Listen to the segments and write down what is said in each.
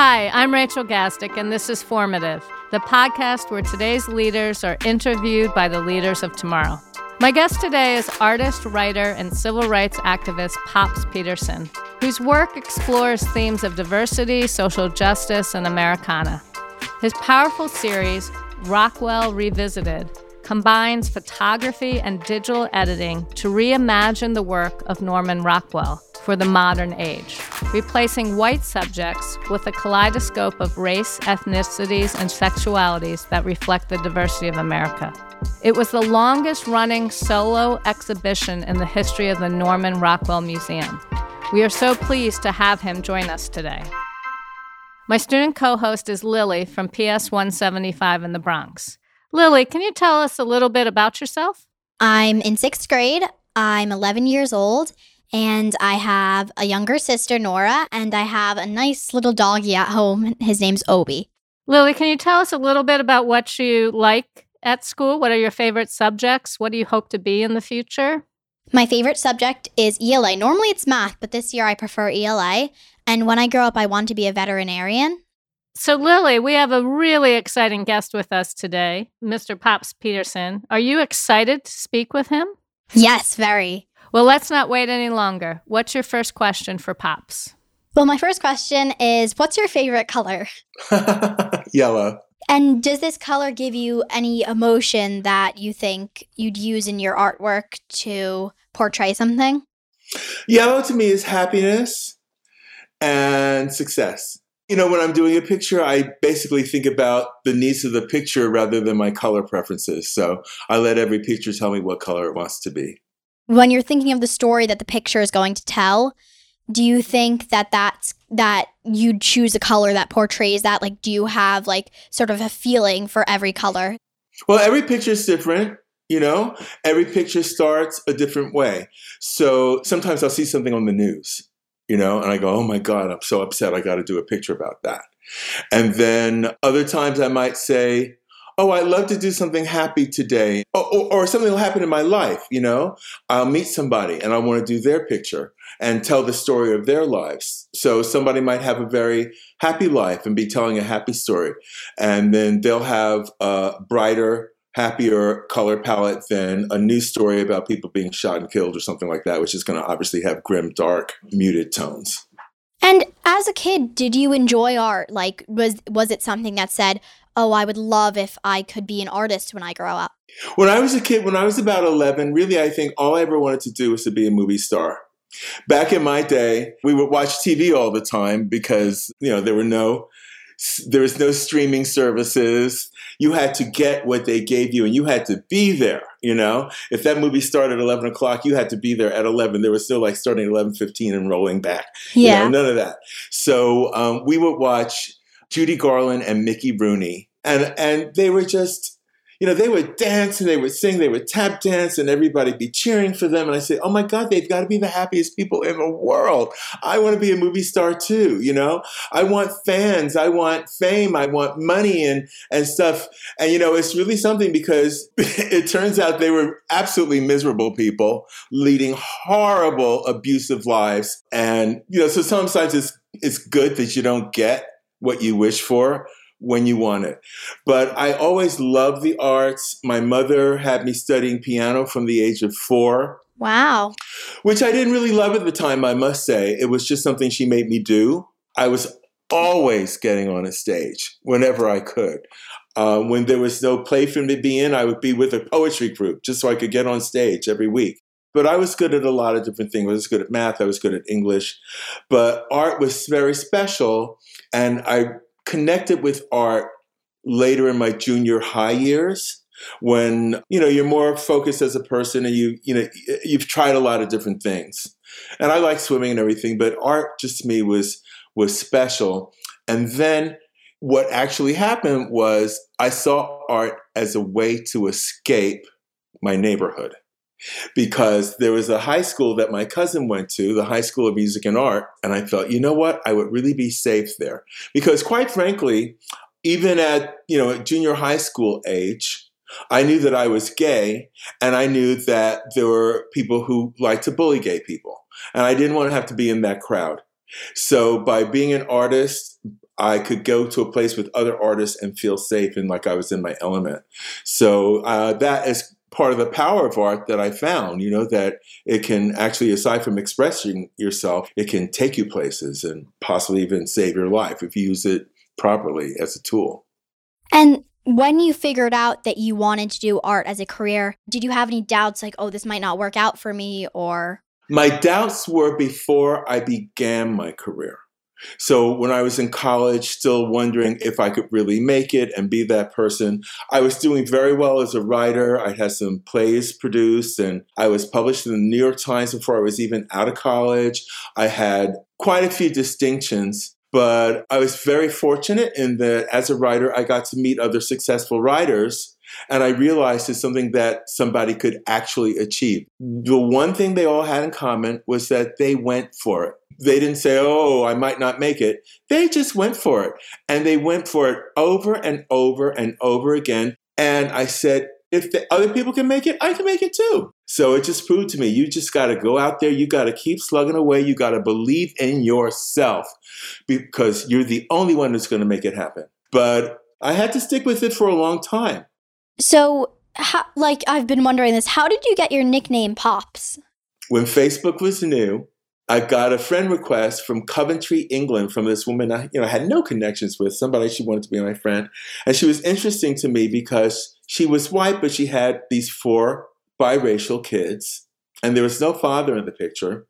Hi, I'm Rachel Gazdick, and this is Formative, the podcast where today's leaders are interviewed by the leaders of tomorrow. My guest today is artist, writer, and civil rights activist Pops Peterson, whose work explores themes of diversity, social justice, and Americana. His powerful series, Rockwell Revisited, combines photography and digital editing to reimagine the work of Norman Rockwell for the modern age, replacing white subjects with a kaleidoscope of race, ethnicities, and sexualities that reflect the diversity of America. It was the longest running solo exhibition in the history of the Norman Rockwell Museum. We are so pleased to have him join us today. My student co host is Lili from PS 175 in the Bronx. Lili, can you tell us a little bit about yourself? I'm in sixth grade. I'm 11 years old, and I have a younger sister, Nora, and I have a nice little doggy at home. His name's Obi. Lili, can you tell us a little bit about what you like at school? What are your favorite subjects? What do you hope to be in the future? My favorite subject is ELA. Normally it's math, but this year I prefer ELA. And when I grow up, I want to be a veterinarian. So, Lili, we have a really exciting guest with us today, Mr. Pops Peterson. Are you excited to speak with him? Yes, very. Well, let's not wait any longer. What's your first question for Pops? Well, my first question is what's your favorite color? Yellow. And does this color give you any emotion that you think you'd use in your artwork to portray something? Yellow to me is happiness and success. You know, when I'm doing a picture, I basically think about the needs of the picture rather than my color preferences. So I let every picture tell me what color it wants to be when you're thinking of the story that the picture is going to tell, do you think that that's that you'd choose a color that portrays that? Like, do you have like sort of a feeling for every color? Well, every picture is different. You know, every picture starts a different way. So sometimes I'll see something on the news, you know, and I go, oh my God, I'm so upset. I got to do a picture about that. And then other times I might say, oh, I'd love to do something happy today, or, or, or, something will happen in my life, you know? I'll meet somebody and I want to do their picture and tell the story of their lives. So somebody might have a very happy life and be telling a happy story. And then they'll have a brighter, happier color palette than a news story about people being shot and killed or something like that, which is going to obviously have grim, dark, muted tones. And as a kid, did you enjoy art? Like was was it something that said, "Oh, I would love if I could be an artist when I grow up"? When I was a kid, when I was about 11, really I think all I ever wanted to do was to be a movie star. Back in my day, we would watch TV all the time because, you know, there were no there was no streaming services. You had to get what they gave you and you had to be there, you know? If that movie started at 11 o'clock, you had to be there at 11. There was still like starting at 11.15 and rolling back. Yeah. You know, none of that. So um, we would watch Judy Garland and Mickey Rooney. And, and they were just you know, they would dance and they would sing, they would tap dance, and everybody be cheering for them. And I say, oh my God, they've got to be the happiest people in the world. I want to be a movie star too, you know? I want fans, I want fame, I want money and, and stuff. And, you know, it's really something because it turns out they were absolutely miserable people leading horrible, abusive lives. And, you know, so sometimes it's, it's good that you don't get what you wish for when you want it. But I always loved the arts. My mother had me studying piano from the age of four. Wow. Which I didn't really love at the time, I must say. It was just something she made me do. I was always getting on a stage whenever I could. Uh, when there was no play for me to be in, I would be with a poetry group just so I could get on stage every week. But I was good at a lot of different things. I was good at math, I was good at English. But art was very special. And I connected with art later in my junior high years when you know you're more focused as a person and you you know you've tried a lot of different things. And i like swimming and everything but art just to me was was special. And then what actually happened was i saw art as a way to escape my neighborhood because there was a high school that my cousin went to, the High School of Music and Art, and I felt, you know what, I would really be safe there. Because quite frankly, even at, you know, at junior high school age, I knew that I was gay, and I knew that there were people who liked to bully gay people. And I didn't want to have to be in that crowd. So by being an artist, I could go to a place with other artists and feel safe and like I was in my element. So uh, that is part of the power of art that I found, you know, that it can actually, aside from expressing yourself, it can take you places and possibly even save your life if you use it properly as a tool. And when you figured out that you wanted to do art as a career, did you have any doubts like, oh, this might not work out for me or? My doubts were before I began my career. So when I was in college, still wondering if I could really make it and be that person, I was doing very well as a writer. I had some plays produced and I was published in the New York Times before I was even out of college. I had quite a few distinctions. But I was very fortunate in that as a writer, I got to meet other successful writers and I realized it's something that somebody could actually achieve. The one thing they all had in common was that they went for it. They didn't say, oh, I might not make it. They just went for it. And they went for it over and over and over again. And I said, if the other people can make it, I can make it too. So it just proved to me you just got to go out there. You got to keep slugging away. You got to believe in yourself because you're the only one that's going to make it happen. But I had to stick with it for a long time. So, how, like, I've been wondering this. How did you get your nickname Pops? When Facebook was new, I got a friend request from Coventry, England, from this woman I, you know, had no connections with, somebody she wanted to be my friend. And she was interesting to me because she was white, but she had these four biracial kids, and there was no father in the picture.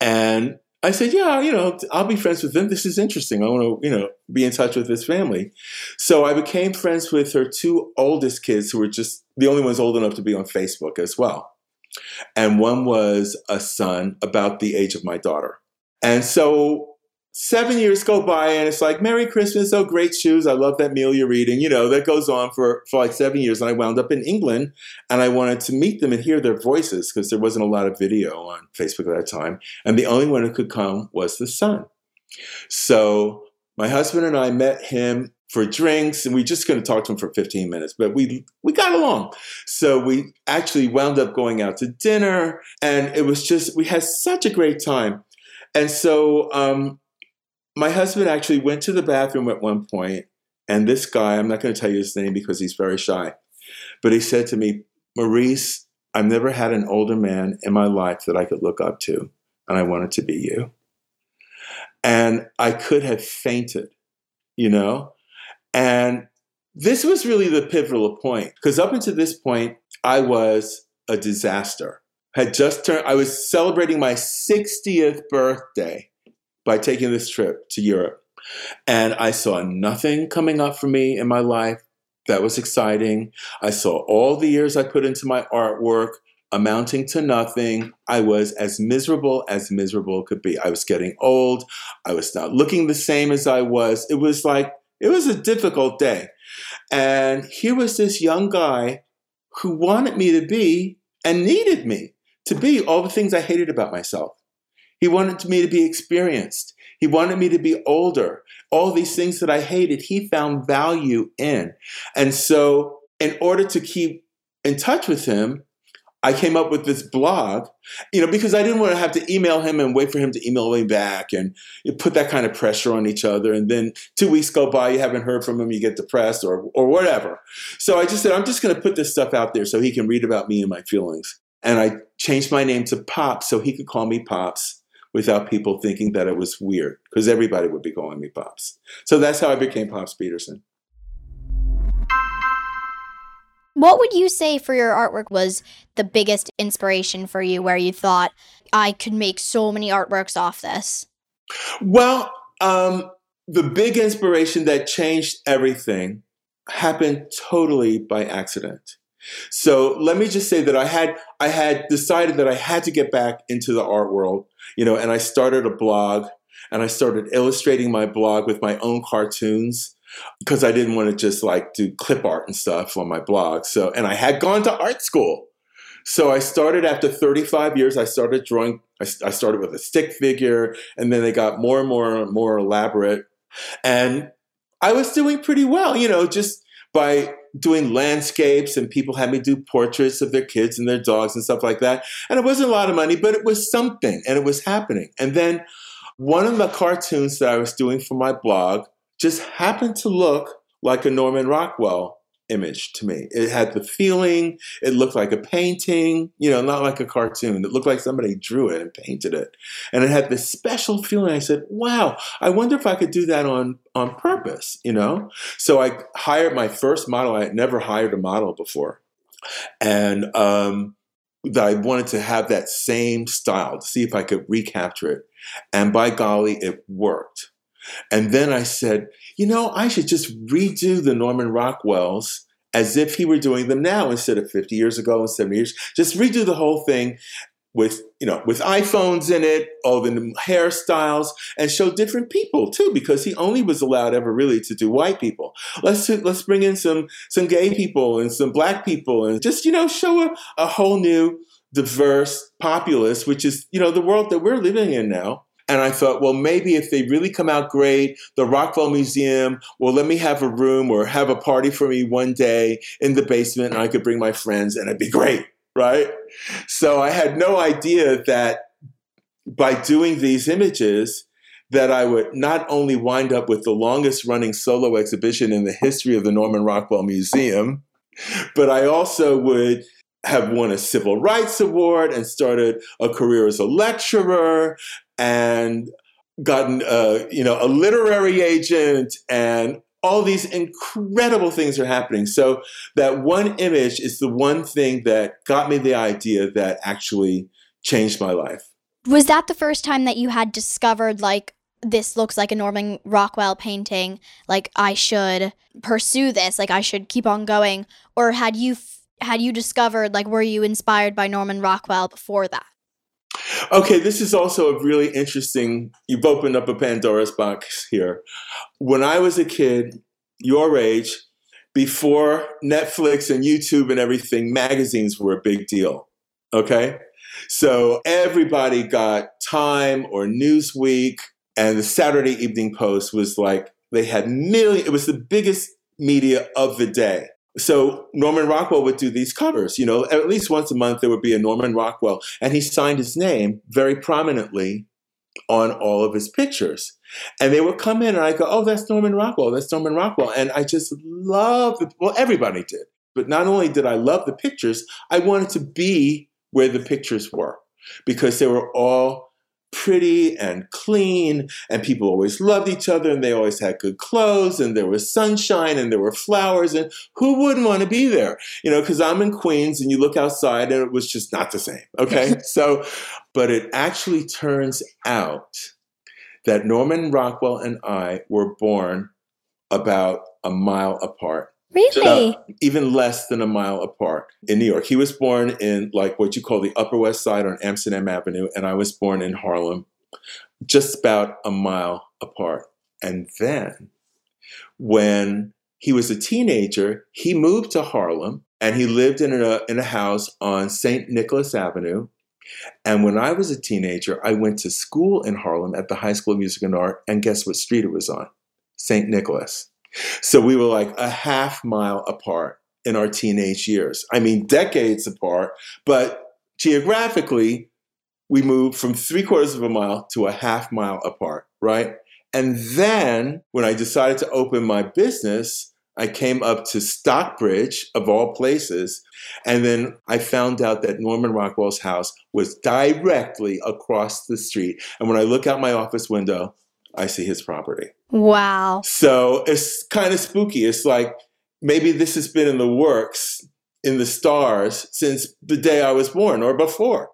And I said, yeah, you know, I'll be friends with them. This is interesting. I want to, you know, be in touch with this family. So I became friends with her two oldest kids who were just the only ones old enough to be on Facebook as well. And one was a son about the age of my daughter. And so seven years go by and it's like merry christmas oh great shoes i love that meal you're eating you know that goes on for, for like seven years. And i wound up in england and i wanted to meet them and hear their voices because there wasn't a lot of video on facebook at that time. And the only one who could come was the son. So my husband and i met him for drinks and we just going to talk to him for 15 minutes but we we got along. So we actually wound up going out to dinner and it was just we had such a great time. And so um, my husband actually went to the bathroom at one point, and this guy, I'm not going to tell you his name because he's very shy, but he said to me, Maurice, I've never had an older man in my life that I could look up to, and I wanted to be you. And I could have fainted, you know? And this was really the pivotal point because up until this point, I was a disaster. Had just turned, I was celebrating my 60th birthday by taking this trip to Europe. And I saw nothing coming up for me in my life that was exciting. I saw all the years I put into my artwork amounting to nothing. I was as miserable as miserable could be. I was getting old. I was not looking the same as I was. It was like, it was a difficult day. And here was this young guy who wanted me to be and needed me to be all the things I hated about myself. He wanted me to be experienced. He wanted me to be older. All these things that I hated, he found value in. And so, in order to keep in touch with him, I came up with this blog, you know, because I didn't want to have to email him and wait for him to email me back and put that kind of pressure on each other. And then two weeks go by, you haven't heard from him, you get depressed or or whatever. So I just said, I'm just going to put this stuff out there so he can read about me and my feelings. And I changed my name to Pops so he could call me Pops without people thinking that it was weird because everybody would be calling me Pops. So that's how I became Pops Peterson. What would you say for your artwork was the biggest inspiration for you where you thought I could make so many artworks off this? Well, um, the big inspiration that changed everything happened totally by accident. So let me just say that I had I had decided that I had to get back into the art world, you know, and I started a blog and I started illustrating my blog with my own cartoons because I didn't want to just like do clip art and stuff on my blog. So and I had gone to art school. So I started after 35 years, I started drawing I, I started with a stick figure and then they got more and more and more elaborate and I was doing pretty well, you know, just by doing landscapes and people had me do portraits of their kids and their dogs and stuff like that. And it wasn't a lot of money, but it was something and it was happening. And then one of the cartoons that I was doing for my blog just happened to look like a Norman Rockwell image to me. It had the feeling, it looked like a painting, you know, not like a cartoon. It looked like somebody drew it and painted it. And it had this special feeling. I said, wow, I wonder if I could do that on, on purpose, you know? So I hired my first model. I had never hired a model before. And um, I wanted to have that same style to see if I could recapture it. And by golly, it worked. And then I said, you know, I should just redo the Norman Rockwells as if he were doing them now instead of 50 years ago and 70 years. Just redo the whole thing with you know with iPhones in it, all the hairstyles, and show different people too, because he only was allowed ever really to do white people. Let's let's bring in some some gay people and some black people, and just you know show a, a whole new diverse populace, which is you know the world that we're living in now. And I thought, well, maybe if they really come out great, the Rockwell Museum, well, let me have a room or have a party for me one day in the basement, and I could bring my friends, and it'd be great right? So I had no idea that by doing these images, that I would not only wind up with the longest running solo exhibition in the history of the Norman Rockwell Museum, but I also would have won a civil rights award and started a career as a lecturer and gotten a, you know a literary agent and all these incredible things are happening. So that one image is the one thing that got me the idea that actually changed my life. Was that the first time that you had discovered like this looks like a Norman Rockwell painting, like I should pursue this, like I should keep on going, or had you had you discovered like were you inspired by Norman Rockwell before that? Okay, this is also a really interesting. You've opened up a Pandora's box here. When I was a kid, your age, before Netflix and YouTube and everything, magazines were a big deal. Okay? So everybody got Time or Newsweek, and the Saturday Evening Post was like, they had million, it was the biggest media of the day so Norman Rockwell would do these covers. You know, at least once a month there would be a Norman Rockwell, and he signed his name very prominently on all of his pictures. And they would come in, and I go, "Oh, that's Norman Rockwell. That's Norman Rockwell." And I just love it. Well, everybody did, but not only did I love the pictures, I wanted to be where the pictures were because they were all pretty and clean and people always loved each other and they always had good clothes and there was sunshine and there were flowers and who wouldn't want to be there? You know because i'm in queens and you look outside and it was just not the same okay? So but it actually turns out that norman rockwell and i were born about a mile apart Really? even less than a mile apart in New York. He was born in like what you call the Upper West Side on Amsterdam Avenue, and I was born in Harlem, just about a mile apart. And then when he was a teenager, he moved to Harlem and he lived in a, in a house on St. Nicholas Avenue. And when I was a teenager, I went to school in Harlem at the High School of Music and Art, and guess what street it was on? St. Nicholas. So we were like a half mile apart in our teenage years. I mean, decades apart, but geographically, we moved from three quarters of a mile to a half mile apart, right? And then when I decided to open my business, I came up to Stockbridge, of all places, and then I found out that Norman Rockwell's house was directly across the street. And when I look out my office window, I see his property. Wow. So it's kind of spooky. It's like maybe this has been in the works, in the stars, since the day I was born or before.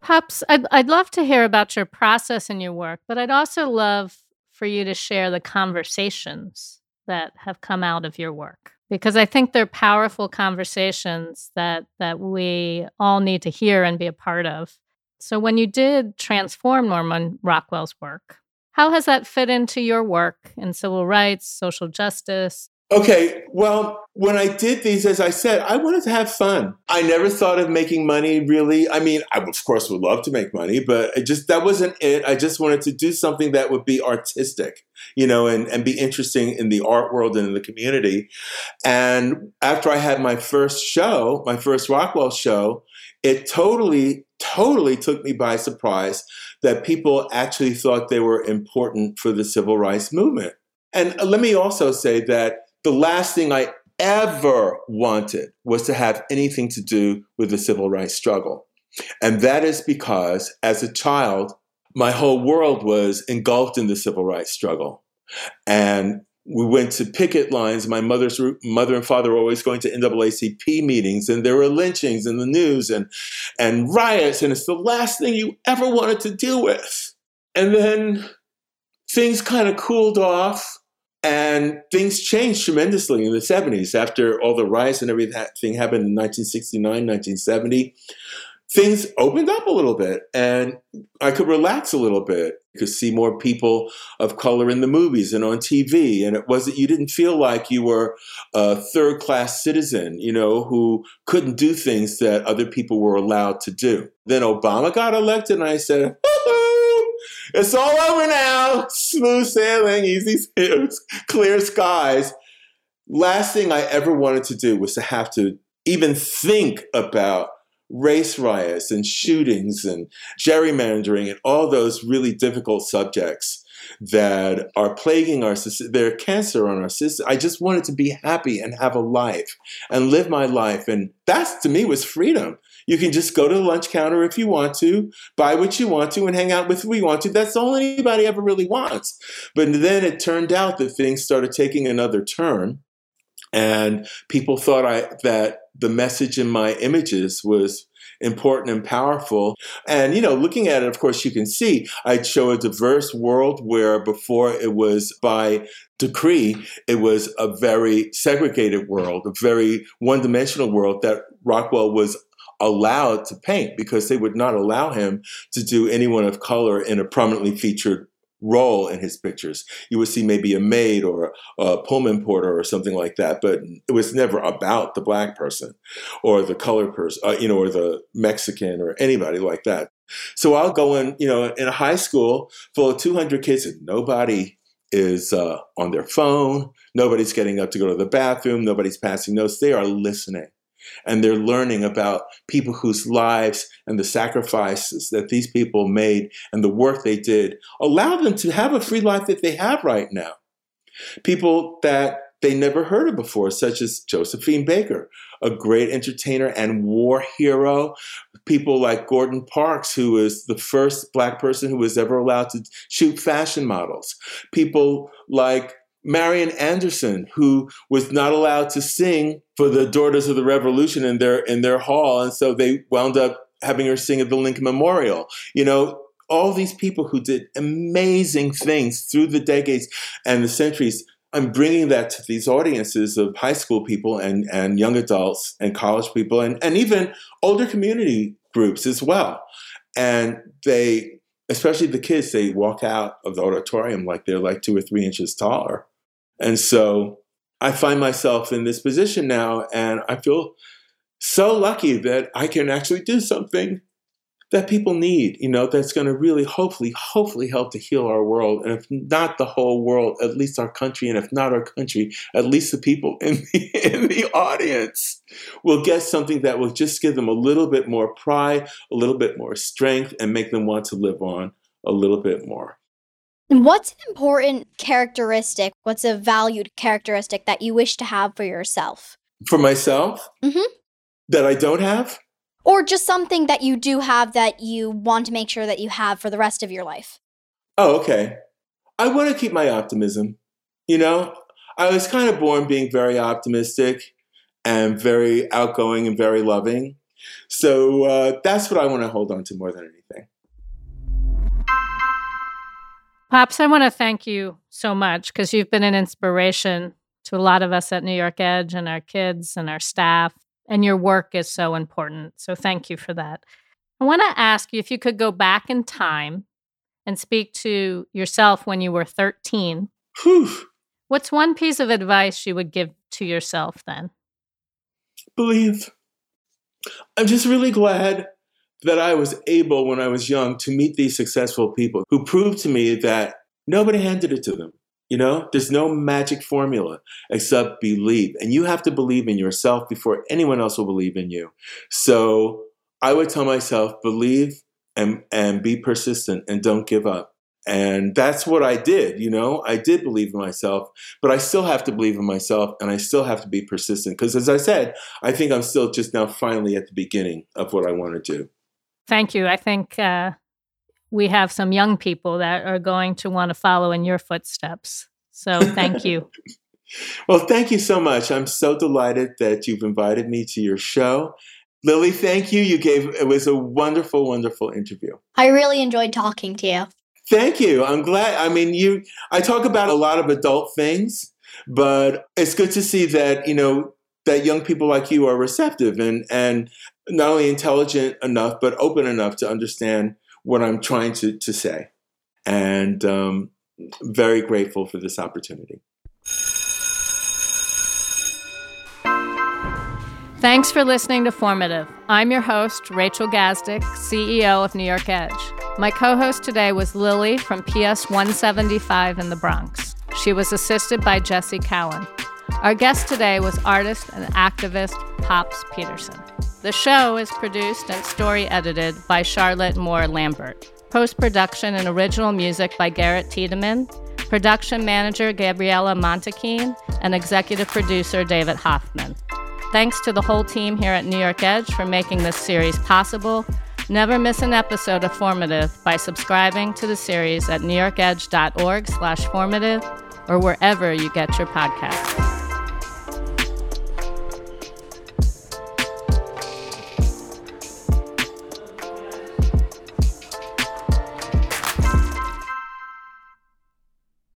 Pops, I'd, I'd love to hear about your process and your work, but I'd also love for you to share the conversations that have come out of your work because I think they're powerful conversations that that we all need to hear and be a part of. So when you did transform Norman Rockwell's work, how has that fit into your work in civil rights, social justice, Okay, well, when I did these, as I said, I wanted to have fun. I never thought of making money really. I mean, I of course would love to make money, but it just that wasn't it. I just wanted to do something that would be artistic, you know, and, and be interesting in the art world and in the community. And after I had my first show, my first Rockwell show, it totally, totally took me by surprise that people actually thought they were important for the civil rights movement. And let me also say that the last thing I ever wanted was to have anything to do with the civil rights struggle. And that is because as a child, my whole world was engulfed in the civil rights struggle. And we went to picket lines. My mother's mother and father were always going to NAACP meetings, and there were lynchings in the news and and riots, and it's the last thing you ever wanted to deal with. And then things kind of cooled off and things changed tremendously in the 70s after all the riots and everything happened in 1969, 1970. Things opened up a little bit and I could relax a little bit. You could see more people of color in the movies and on TV. And it wasn't, you didn't feel like you were a third class citizen, you know, who couldn't do things that other people were allowed to do. Then Obama got elected and I said, it's all over now. Smooth sailing, easy clear skies. Last thing I ever wanted to do was to have to even think about race riots and shootings and gerrymandering and all those really difficult subjects that are plaguing our system. They're cancer on our system. I just wanted to be happy and have a life and live my life. And that to me was freedom. You can just go to the lunch counter if you want to, buy what you want to, and hang out with who you want to. That's all anybody ever really wants. But then it turned out that things started taking another turn. And people thought I, that the message in my images was important and powerful. And, you know, looking at it, of course, you can see I'd show a diverse world where before it was by decree, it was a very segregated world, a very one dimensional world that Rockwell was allowed to paint because they would not allow him to do anyone of color in a prominently featured role in his pictures. You would see maybe a maid or a Pullman porter or something like that, but it was never about the black person or the colored person, uh, you know, or the Mexican or anybody like that. So I'll go in, you know, in a high school full of 200 kids and nobody is uh, on their phone. Nobody's getting up to go to the bathroom. Nobody's passing notes. They are listening and they're learning about people whose lives and the sacrifices that these people made and the work they did allow them to have a free life that they have right now. People that they never heard of before, such as Josephine Baker, a great entertainer and war hero. People like Gordon Parks, who was the first black person who was ever allowed to shoot fashion models. People like Marian Anderson, who was not allowed to sing for the Daughters of the Revolution in their in their hall, and so they wound up having her sing at the Lincoln Memorial. You know, all these people who did amazing things through the decades and the centuries. I'm bringing that to these audiences of high school people and, and young adults and college people and, and even older community groups as well. And they, especially the kids, they walk out of the auditorium like they're like two or three inches taller. And so I find myself in this position now, and I feel so lucky that I can actually do something that people need, you know, that's going to really hopefully, hopefully help to heal our world. And if not the whole world, at least our country. And if not our country, at least the people in the, in the audience will get something that will just give them a little bit more pride, a little bit more strength, and make them want to live on a little bit more. What's an important characteristic? What's a valued characteristic that you wish to have for yourself? For myself? Mm-hmm. That I don't have? Or just something that you do have that you want to make sure that you have for the rest of your life? Oh, okay. I want to keep my optimism. You know, I was kind of born being very optimistic and very outgoing and very loving. So uh, that's what I want to hold on to more than anything. Pops, I want to thank you so much because you've been an inspiration to a lot of us at New York Edge and our kids and our staff, and your work is so important. So thank you for that. I want to ask you if you could go back in time and speak to yourself when you were 13. Whew. What's one piece of advice you would give to yourself then? Believe. I'm just really glad that I was able, when I was young, to meet these successful people who proved to me that nobody handed it to them. You know, there's no magic formula except believe. And you have to believe in yourself before anyone else will believe in you. So I would tell myself, believe and, and be persistent and don't give up. And that's what I did, you know. I did believe in myself, but I still have to believe in myself and I still have to be persistent. Because as I said, I think I'm still just now finally at the beginning of what I want to do. Thank you. I think uh, we have some young people that are going to want to follow in your footsteps. So thank you. well, thank you so much. I'm so delighted that you've invited me to your show. Lili, thank you. You gave it was a wonderful, wonderful interview. I really enjoyed talking to you. Thank you. I'm glad. I mean, you. I talk about a lot of adult things, but it's good to see that you know that young people like you are receptive and and not only intelligent enough but open enough to understand what I'm trying to to say. And um, very grateful for this opportunity. Thanks for listening to Formative. I'm your host, Rachel Gazdick, CEO of New York Edge. My co host today was Lili from PS 175 in the Bronx. She was assisted by Jesse Cowan. Our guest today was artist and activist Pops Peterson. The show is produced and story edited by Charlotte Moore Lambert. Post production and original music by Garrett Tiedemann. Production manager Gabriella Montequin and executive producer David Hoffman. Thanks to the whole team here at New York Edge for making this series possible Never miss an episode of Formative by subscribing to the series at newyorkedge.org slash formative or wherever you get your podcasts.